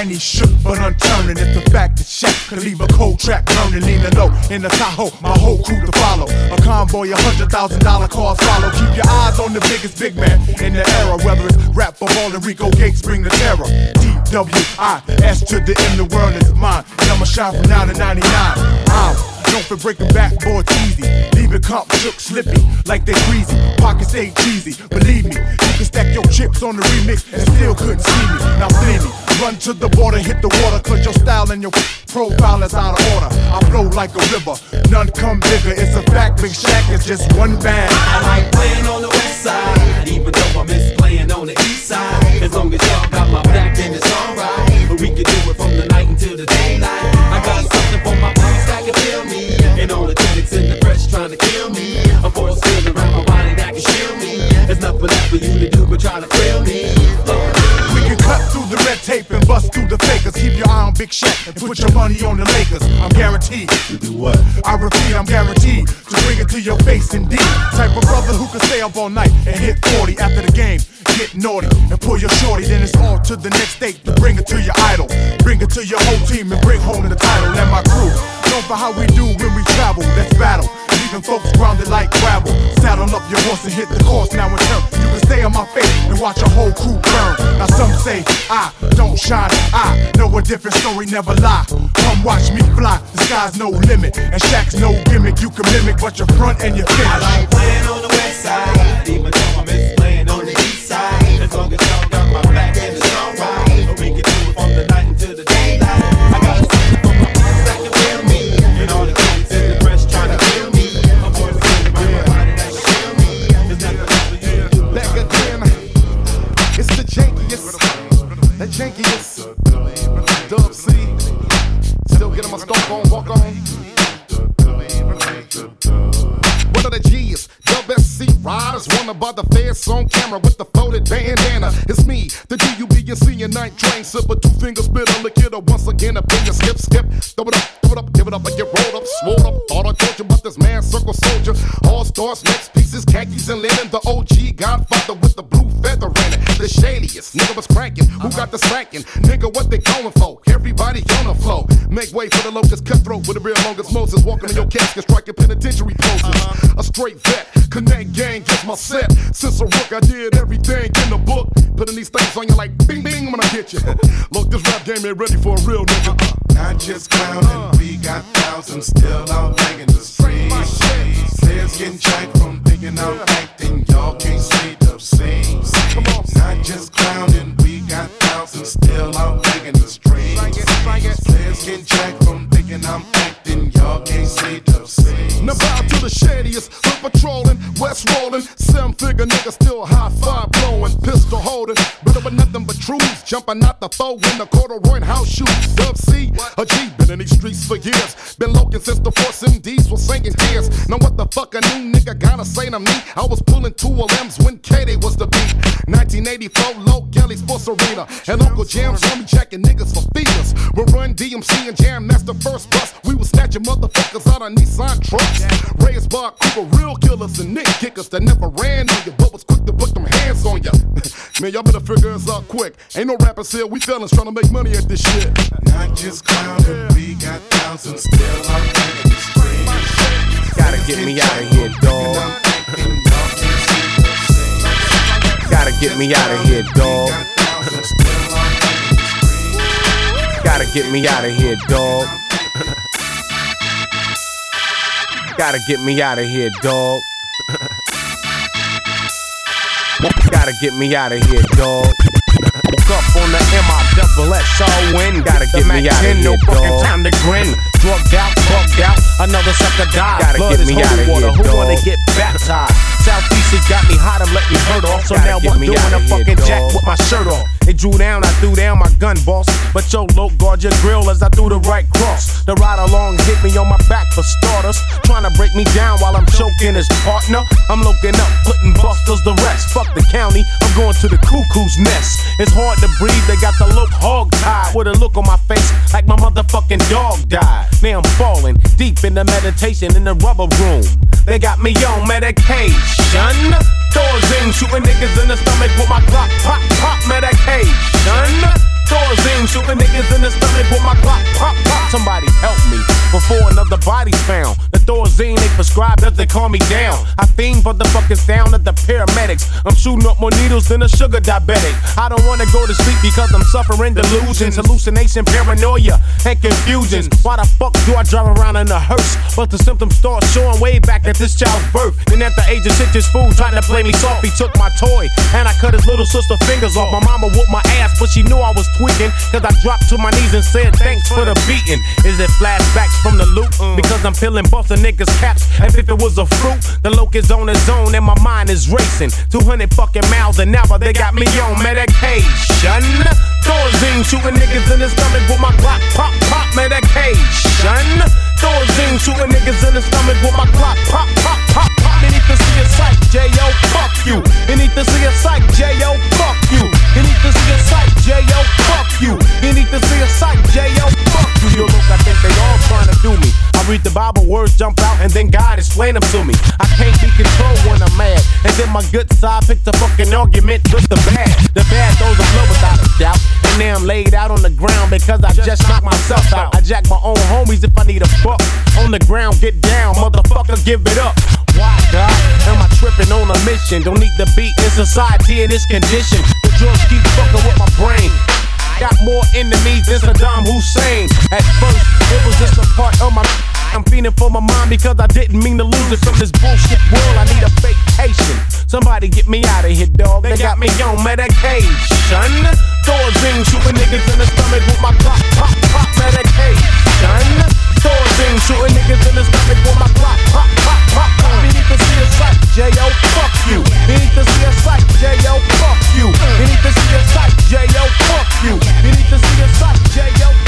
Tiny shook but unturning. It's the fact that Shaq could leave a cold track burning. Leaning low in the Tahoe, my whole crew to follow. A convoy, a hundred thousand dollar cars follow. Keep your eyes on the biggest big man in the era. Whether it's rap, football, and Rico Gates bring the terror. D-W-I-S to the M, the world is mine. And I'ma shine from now to 99. I'm known for breaking backboards easy. Leaving comp shook slippy like they greasy. Pockets ain't cheesy. Believe me, you can stack your chips on the remix and still couldn't see me. Now Flinny, run to the border, hit the water, cause your style and your profile is out of order. I flow like a river, none come bigger. It's a fact, Big Shaq is just one band. I like playing on the west side, even though I miss playing on the east side. As long as y'all got my back, then it's alright. Money on the Lakers. I'm guaranteed to do what? I repeat, I'm guaranteed to bring it to your face indeed. Type of brother who can stay up all night and hit 40 after the game. Get naughty and pull your shorty, then it's on to the next date to bring it to your idol. Bring it to your whole team and bring home the title. And my crew, known for how we do when we travel. Let's battle. Leaving folks grounded like gravel. Saddle up your horse and hit the course now in turn. You can stay on my face and watch a whole crew burn. Now some say I don't shine. I know a different story, never lie. Come watch me fly. The sky's no limit and Shaq's no gimmick. You can mimic, but your front and your finish. I like playing on the west side, even though I miss playing on the east side. As long as y'all got my locust cutthroat with the real longest Moses. Walking in your casket, striking penitentiary poses. A straight vet, connect gang gets my set. Since a rook, I did everything in the book. Putting these things on you like bing bing when I hit you. Look, this rap game ain't ready for a real nigga. Not just clowning, we got thousands still out banging the streets. Players getting jacked from thinking I'm acting, y'all can't see the scenes. Not just clowning, we got thousands still out banging the streets. Players getting jacked thinking I'm acting, y'all can't see the scenes. Now bow to the shadiest, hood patrolling, west rolling, seven figure nigga still high five blowing, pistol holding, better but nothing but truths, jumping out the foe in the corduroy and house shoes. Dub C, a G, been in these streets for years, been looking since the force was singing tears. Now what the fuck a new nigga gotta say to me? I was pulling two LMs when K-Day was the beat. 1984, Low Kelly Sports Arena, and Uncle Jam's on me checking niggas for feelers. We run DMC and Jam, that's the first bus. We was snatching motherfuckers out of Nissan trucks. Reyes Bar Cooper, real killers and Nick kickers that never ran on you, but was quick to put them hands on you. Man, y'all better figure this out quick. Ain't no rappers here, we fellas trying to make money at this shit. Not just clowning, we got thousands still out banging the streets. Gotta get me out of here, dog. I'm acting, y'all can't see the scenes. Gotta get me out of here, dog. Got thousands still out banging the streets. Gotta get me out of here, dog. Gotta get me out of here, dog. Gotta get me out of here, dog. Woke up on the M-I-double-S-O-N. Gotta get me out of here, no fucking time to grin. Drugged out, bugged out, another sucker died. Gotta Blood get me outta water. here, Who wanna get baptized? Southeast it got me hot, I'm letting hurt off. So now I'm doing a here, fucking jack with my shirt off. They drew down, I threw down my gun, boss. But yo, low guard your grill as I threw the right cross. The ride along hit me on my back for starters. Trying to break me down while I'm choking his partner. I'm looking up, putting busters the rest. Fuck the county, I'm going to the cuckoo's nest. It's hard to breathe, they got the look hog tied. With a look on my face like my motherfucking dog died. Now I'm falling deep in the meditation in the rubber room. They got me on medication. Doors in, shooting niggas in the stomach with my Glock. Pop, pop, medication. Thorazine, shooting niggas in the stomach with my Glock. Pop, pop, somebody help me before another body's found. The Thorazine they prescribe doesn't calm me down. I fiend fucking sound of the paramedics. I'm shooting up more needles than a sugar diabetic. I don't wanna go to sleep because I'm suffering delusions, hallucination, paranoia, and confusions. Why the fuck do I drive around in a hearse? But the symptoms start showing way back at this child's birth. Then at the age of six, this fool tried to play me soft. He took my toy and I cut his little sister fingers off. My mama whooped my ass, but she knew I was tweaking. Cause I dropped to my knees and said thanks for the beating. Is it flashbacks from the loop? Uh. Because I'm peeling busting niggas' caps as if it was a fruit. The locust on his own and my mind is racing. 200 fucking miles an hour, they got me on medication. Thorazine shooting niggas in the stomach with my Glock. Pop, pop, medication. Thorazine shooting niggas in the stomach with my Glock. Pop, pop, pop, pop. You need to see a sight, Jayo Fuck you. You need to see a sight, Jayo Fuck you. To see a sight, Jayo Fuck you. You need to see a sight, Jayo Fuck you. Yo, look, I think they all trying to do me. I read the Bible, words jump out, and then God explain them to me. I can't be controlled when I'm mad. And then my good side picks a fucking argument with the bad. The bad throws a blow without a doubt. And now I'm laid out on the ground because I just knocked myself out. I jack my own homies if I need a fuck. On the ground, get down, motherfucker, give it up. Why, God? Am I tripping on a mission? Don't need the beat in society in this condition. The drugs keep fucking with my brain. Got more enemies than Saddam Hussein. At first, it was just a part of my. I'm feeling for my mind because I didn't mean to lose it from this bullshit world. I need a vacation. Somebody get me out of here, dog. They got me on medication. Thorazine shooting niggas in the stomach with my Glock. Pop, pop, medication. Thorazine shooting niggas in the stomach with my Glock. Pop, pop, pop, pop. You need to see a sight, Jayo Fuck you. You need to see a sight, Jayo Fuck you. You need to see a sight, Jayo Fuck you. You need to see a sight, Jayo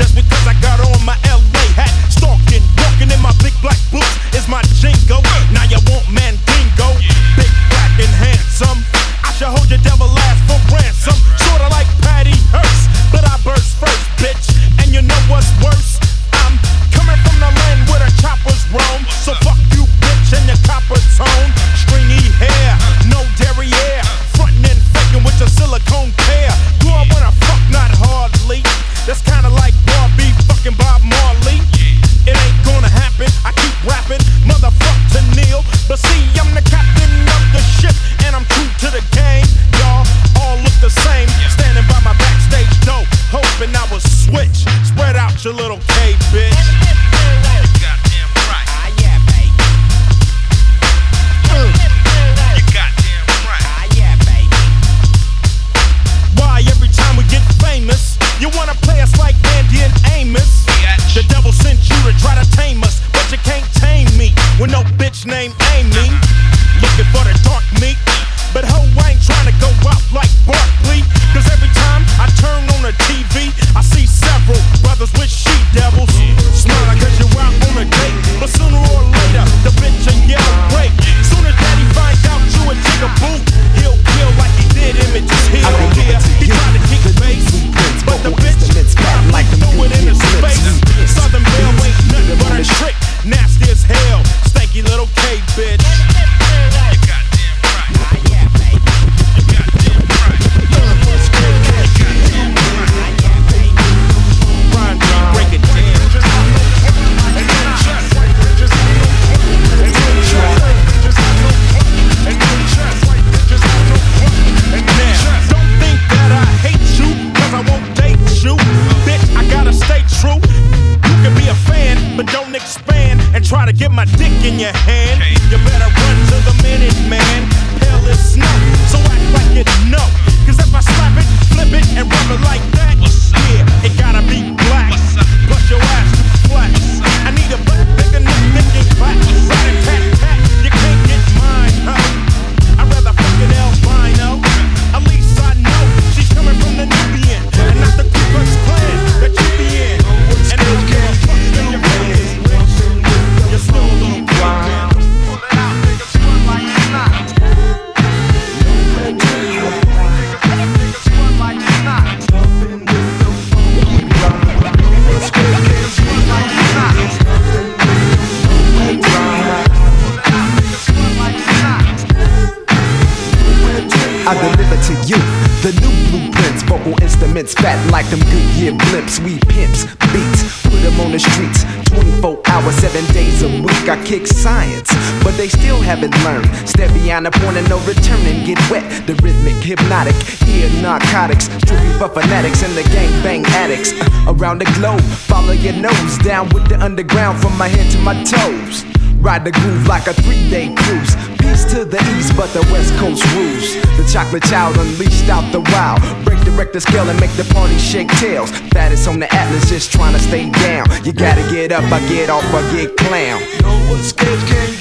Just because you wanna get my dick in your hand. I deliver to you the new blueprints, vocal instruments, fat like them Goodyear blimps. We pimps, beats, put them on the streets. 24 hours, 7 days a week. I kick science, but they still haven't learned. Step beyond the point of no return and get wet. The rhythmic, hypnotic, ear narcotics. Trippy for fanatics and the gang bang addicts. Uh, around the globe, follow your nose down with the underground from my head to my toes. Ride the groove like a three day cruise. To the east, but the west coast rules. The chocolate child unleashed out the wild. Break the Richter scale and make the party shake tails. Fattest on the atlas, just trying to stay down. You gotta get up, I get off, I get clown. No one scared can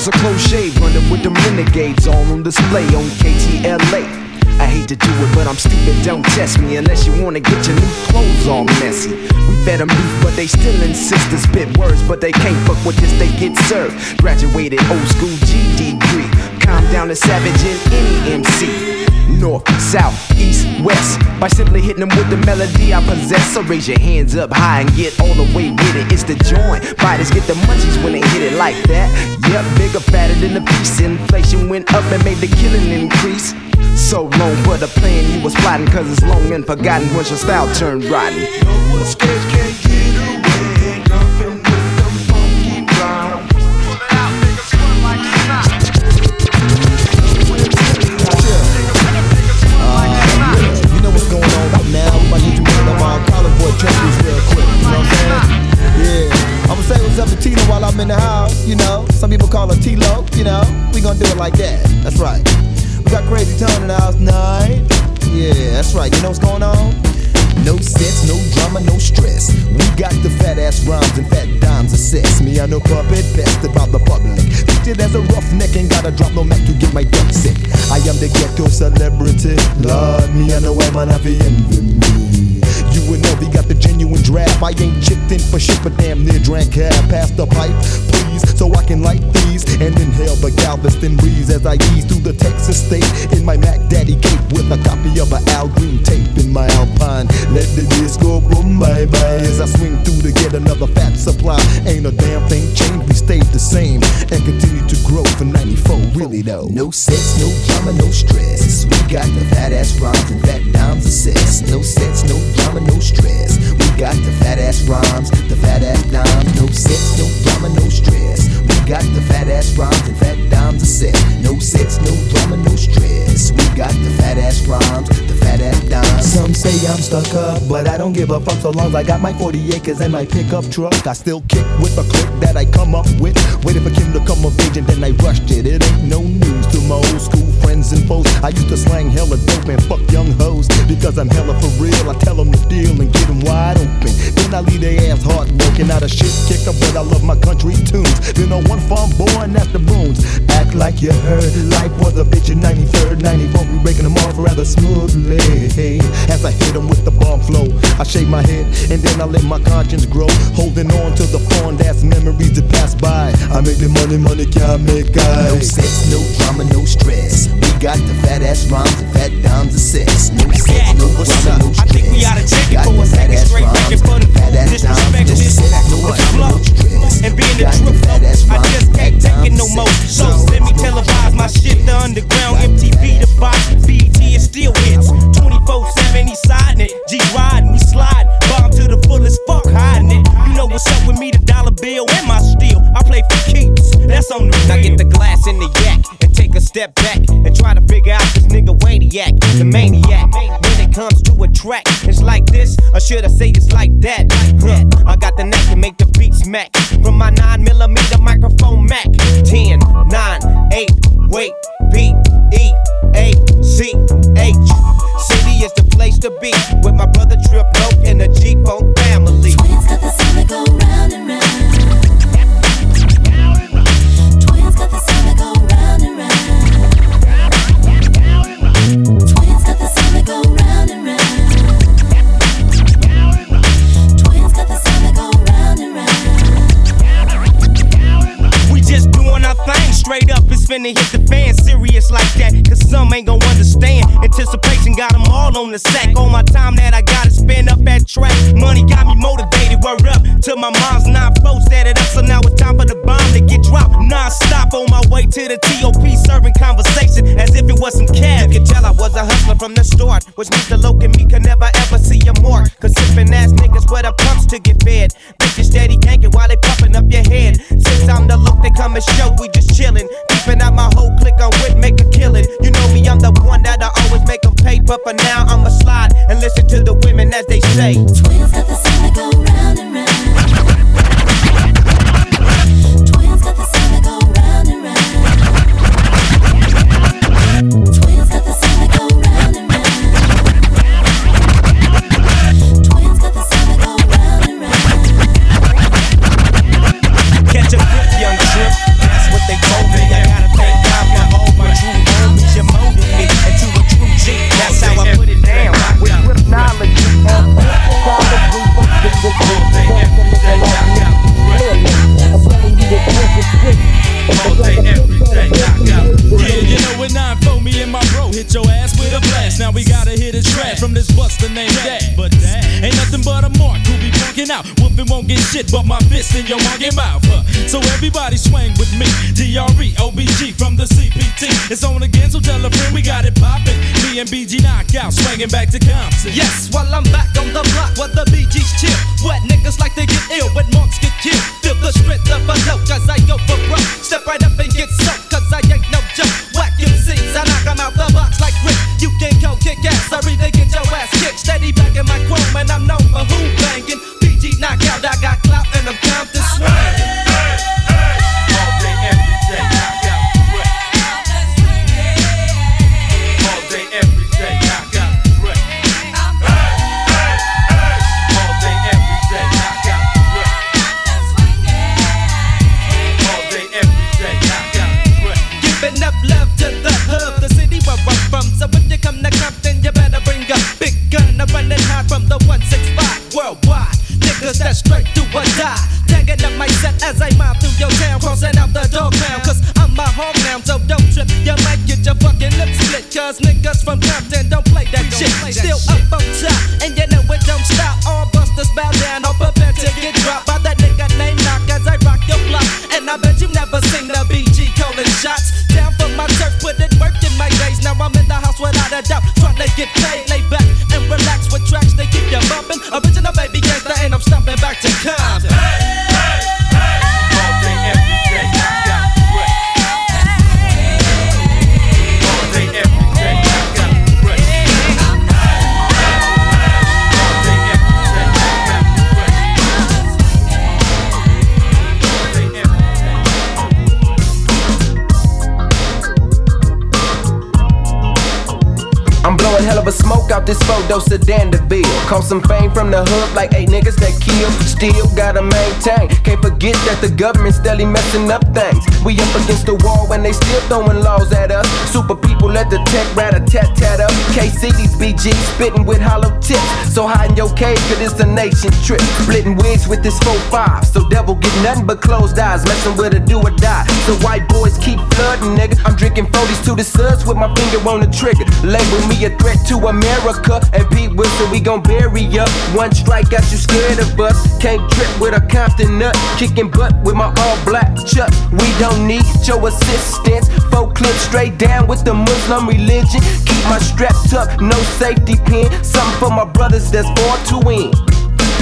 Came a close shave running with them renegades all on display on KTLA. I hate to do it, but I'm stupid. Don't test me unless you wanna get your new clothes all messy. We fed them beef, but they still insist to spit words, but they can't fuck with this. They get served. Graduated old school G degree. Calm down the savage in any MC. North, south, east, west. By simply hitting them with the melody I possess. So raise your hands up high and get all the way with it. It's the joint. Biters get the munchies when they hit it like that. Yep, bigger, fatter than the piece. Inflation went up and made the killing increase. So long for the plan you was plotting, cause it's long and forgotten once your style turned rotten. No Tina while I'm in the house. You know, some people call her T-Lo. You know, we gonna do it like that. That's right. We got Crazy Tone in the house tonight. Yeah, that's right. You know what's going on? No sense, no drama, no stress. We got the fat ass rhymes and fat dimes assess. Me, I no puppet, pestered by the public. Treated as a roughneck, ain't gotta drop no Mac to get my duck sick. I am the ghetto celebrity. Lord, me, I know man have envy and got the genuine draft. I ain't chipped in for shit, but damn near drank half. Pass the pipe, please, so I can light these and inhale the Galveston breeze as I ease through the Texas state in my Mac Daddy cape with a copy of a Al Green tape in my Alpine. Let the disco boom bye bye as I swing through to get another fat supply. Ain't a damn thing changed, we stayed the same and continue to grow for 94. Really though, no sex, no drama, no stress. We got the fat ass rhymes and fat dimes of sex. No sex, no drama, no stress. We got the fat ass rhymes, the fat ass dimes. No sex, no drama, no stress. Got the fat ass rhymes and fat dimes of sex. No sex, no drama, no stress. We got the fat ass rhymes, the fat ass dimes. Some say I'm stuck up, but I don't give a fuck so long as I got my 40 acres and my pickup truck. I still kick with a click that I come up with. Waited for Kim to come of age and then I rushed it. It ain't no news to my old school friends and foes. I used to slang hella dope and fuck young hoes because I'm hella for real. I tell them the deal and get them wide open. Then I leave their ass heartbroken. Out of shit kicker, but I love my country tunes. Then on one farm boy and that's the boons. Act like you heard. Life was a bitch in 93rd, 94. We breaking them off rather smoothly. As I hit them with the bomb flow, I shake my head and then I let my conscience grow. Holding on to the fond ass memories that pass by. I make the money, money can't make I. No sex, no drama, no stress. We got the fat ass rhymes and fat dimes of sex. No sex, no drama, no stress. I think we oughta check it for should I say it's like that? Huh, I got the knack to make the beat smack from my 9 millimeter microphone Mac. 10, 9, 8, wait, B, E, A, C, H. City is the place to be with my brother finna hit the fan serious like that. Cause some ain't gon'. Anticipation got them all on the sack. All my time that I gotta spend up at track. Money got me motivated. Word up to my mom's nine flow set it up. So now it's time for the bomb to get dropped. Non stop on my way to the TOP, serving conversation as if it was some cab. You could tell I was a hustler from the start, which means the loc and me can never ever see a mark. Cause sippin' ass niggas wear the pumps to get fed. Bitches steady yanking while they pumping up your head. Since I'm the look, they come and show we just chillin'. Peeping out my whole clique on wit, make a killing. You know me, I'm the one that I always make them pay. But for now, I'ma slide and listen to the women as they say. Twinz got the sound go round and round. This photo sedan DeVille. Caught some fame from the hood like eight niggas that kill. Still gotta maintain. Can't forget that the government's steadily messing up things. We up against the wall when they still throwing laws at us. Super people let the tech rat a tat tat up. KC these BG spitting with hollow tips. So hide in your cave, cause it's a nation trip. Splitting wigs with this 4-5. So devil get nothing but closed eyes. Messing with a do or die. So white boys keep flooding, nigga. I'm drinking 40s to the suds with my finger on the trigger. Label me a threat to America. And Pete Wilson, we gon' bury ya. One strike got you scared of us. Can't trip with a Compton nut. Kicking butt with my all black chuck. We don't need your assistance. Four clips straight down with the Muslim religion. Keep my strap tucked, no safety pin. Something for my brothers that's born to win.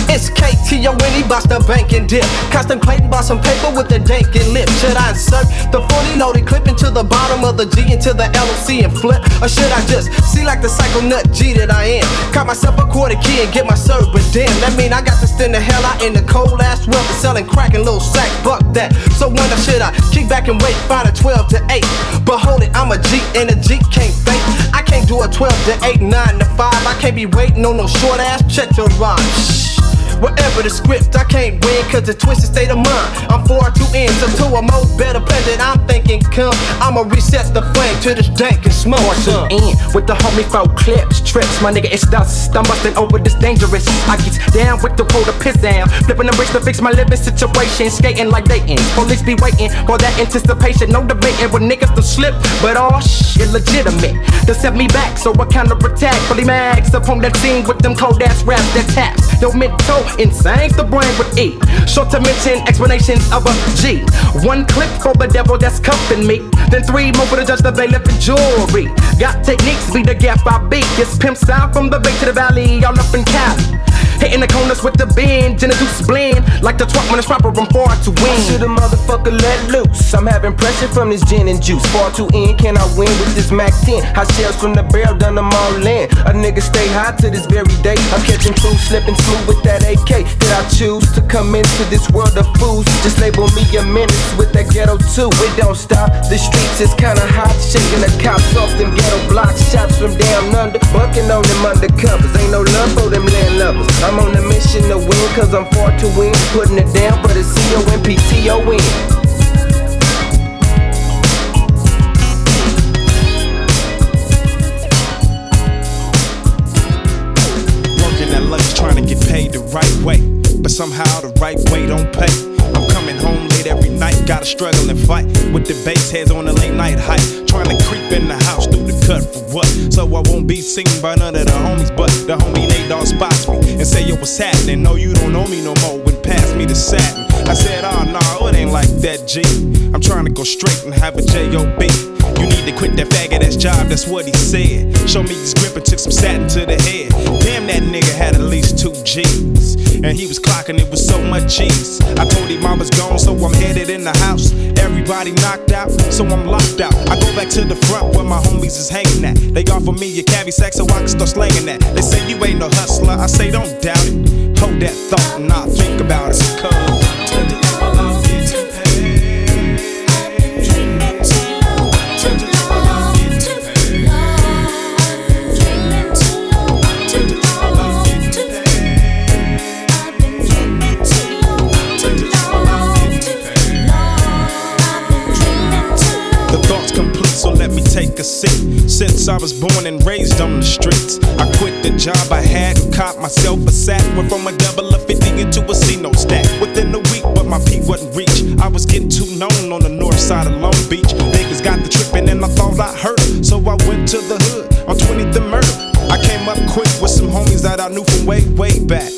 It's KTO when he bust the bank and dip. Contemplating about some paper with the dank and lip. Should I insert the 40 loaded clip into the bottom of the G into the LOC and flip? Or should I just see like the psycho nut G that I am? Caught myself a quarter key and get my serve, but damn, that mean I got to stand the hell out in the cold ass weather selling crack and little sack. Fuck that. So when should I kick back and wait? Find a 12 to 8. But hold it, I'm a G and a G can't fake. I can't do a 12 to 8, 9 to 5. I can't be waiting on no short ass check to rhyme. Whatever the script, I can't win cause it's twisted state of mind. I'm far too in, so to a more better present, I'm thinking come. I'ma reset the flame to this dank and smoke. Far too in with the homie folk clips, trips. My nigga, it's dust. I'm busting over this dangerous. I get down with the road piss down. Flipping the bridge to fix my living situation. Skating like dating. Police be waiting for that anticipation. No debating with niggas to slip, but all shit legitimate. To set me back, so I counter attack. Fully max upon that scene with them cold ass raps that taps. Yo, mental insane the brain with E. Short to mention explanations of a G. One clip for the devil that's cuffing me. Then three more for the judge, the bailiff, and jewelry. Got techniques, be the gap I beat. It's pimp sound from the bay to the valley, all up in Cali. Hitting the corners with the bend, gin and juice blend. Like the truck when it's proper, I'm far to win. Should a motherfucker let loose? I'm having pressure from this gin and juice. Far too in, can I win with this Mac 10? Hot shells from the barrel, done them all in. A nigga stay hot to this very day. I'm catching crews, slipping smooth with that AK. Did I choose to come into this world of fools? Just label me a menace with that ghetto too. It don't stop. The streets is kinda hot, shaking the cops off them ghetto blocks. Shots from down under, bucking on them undercovers. Ain't no love for them landlubbers. I'm on a mission to win, cause I'm far to win. Putting it down for the C-O-M-P-T-O-N. The right way. But somehow the right way don't pay. I'm coming home late every night, gotta struggle and fight with the bass heads on the late night hike. Trying to creep in the house through the cut for what? So I won't be seen by none of the homies, but the homie Nate Dogg spots me and say, Yo, what's happening? No, you don't know me no more. When pass me the satin, I said, ah, Oh, no, it ain't like that, G. I'm trying to go straight and have a J.O.B. You need to quit that faggot ass job, that's what he said. Show me his grip and took some satin to the head. Damn, that nigga had at least two. And he was clocking it with so much cheese. I told him I was gone, so I'm headed in the house. Everybody knocked out, so I'm locked out. I go back to the front where my homies is hanging at. They offer me a cavi sack so I can start slanging that. They say you ain't no hustler, I say don't doubt it. Hold that thought and I'll think about it. Since I was born and raised on the streets, I quit the job I had and caught myself a sack. Went from a double of 50 into a C-no stack. Within a week, but my peak wasn't reached. I was getting too known on the north side of Long Beach. Niggas got the trippin' and I thought I heard. So I went to the hood on 20th and Murder. I came up quick with some homies that I knew from way, way back.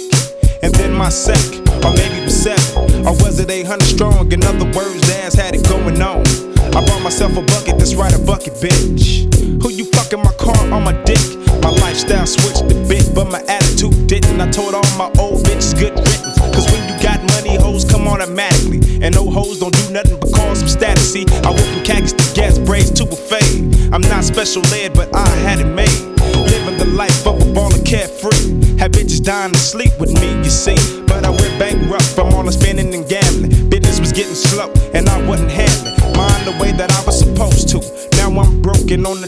And then my sec, or maybe it was seven, or was it 800 strong? In other words, ass had it going on. I bought myself a bucket, that's right, a bucket, bitch. Who you fucking my car on my dick? My lifestyle switched a bit, but my attitude didn't. I told all my old bitches good riddance. Cause when you got money, hoes come automatically. And no hoes don't do nothing but cause some status. See, I went from khakis to gas braids to a fade. I'm not special ed, but I had it made. Living the life of a baller carefree. Had bitches dying to sleep with me, you see. I'm on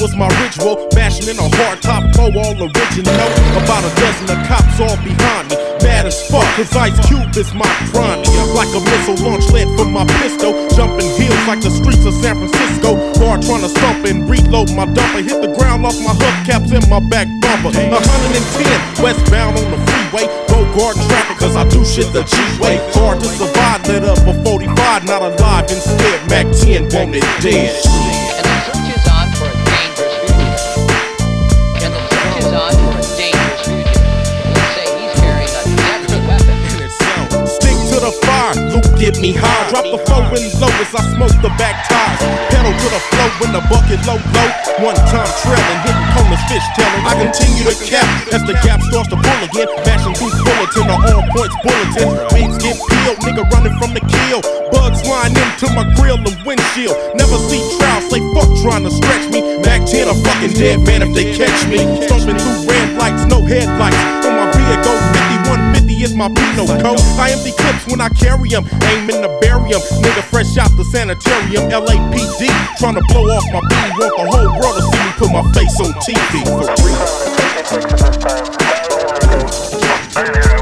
was my ritual, bashing in a hard top four, all original. About a dozen of cops all behind me. Mad as fuck, cause Ice Cube is my crime. Like a missile launch lead from my pistol. Jumping hills like the streets of San Francisco. Bar trying to stump and reload my dumper. Hit the ground off my hubcaps in my back bumper. 110 westbound on the freeway. Go guard traffic cause I do shit the G way. Hard to survive, lit up a 45, not alive. Instead, Mack 10 wanted dead. Get me high. Drop the flow in low as I smoke the back tires. Pedal to the flow when the bucket low low. One time trailing, hitting corners, fish tailing. I continue to cap as the gap starts to pull again. Bashing through bulletin or all points bulletin. Wings get peeled, nigga running from the kill. Bugs flying into my grill and windshield. Never see trials, say fuck trying to stretch me. Mack 10 a fucking dead man if they catch me. Stomping through red lights, no headlights. On my vehicle, 5150 is my penal code. I empty clips when I carry them, aiming to bury 'em. Nigga fresh out the sanitarium, LAPD. Trying to blow off my beat, want the whole world to see me put my face on TV. For real.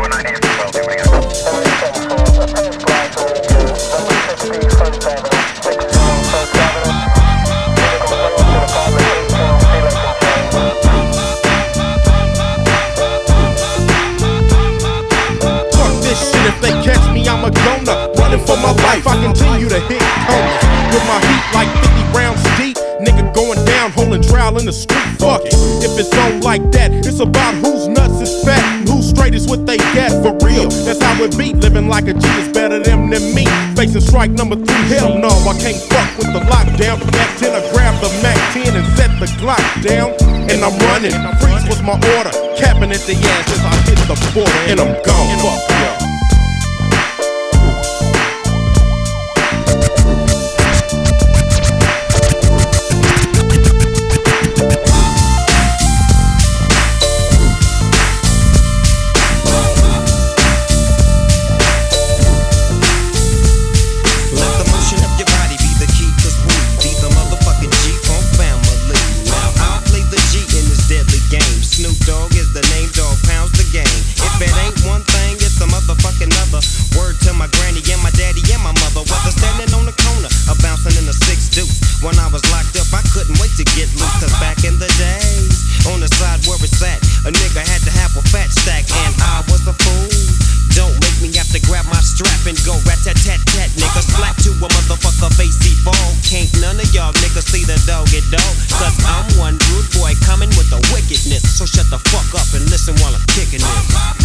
Life, I continue to hit corners. With my heat like 50 rounds deep. Nigga going down, holding trial in the street. Fuck it. If it's on like that, it's about whose nuts is fat and who's straight is what they got for real. That's how it be. Living like a G is better them than me. Facing strike number three, hell no, I can't fuck with the lockdown. Mac 10, I grab the Mac 10 and set the Glock down. And I'm running. Freeze was my order. Capping at the ass as I hit the border. And I'm gone. Fuck yeah. The fuck up and listen while I'm kicking it.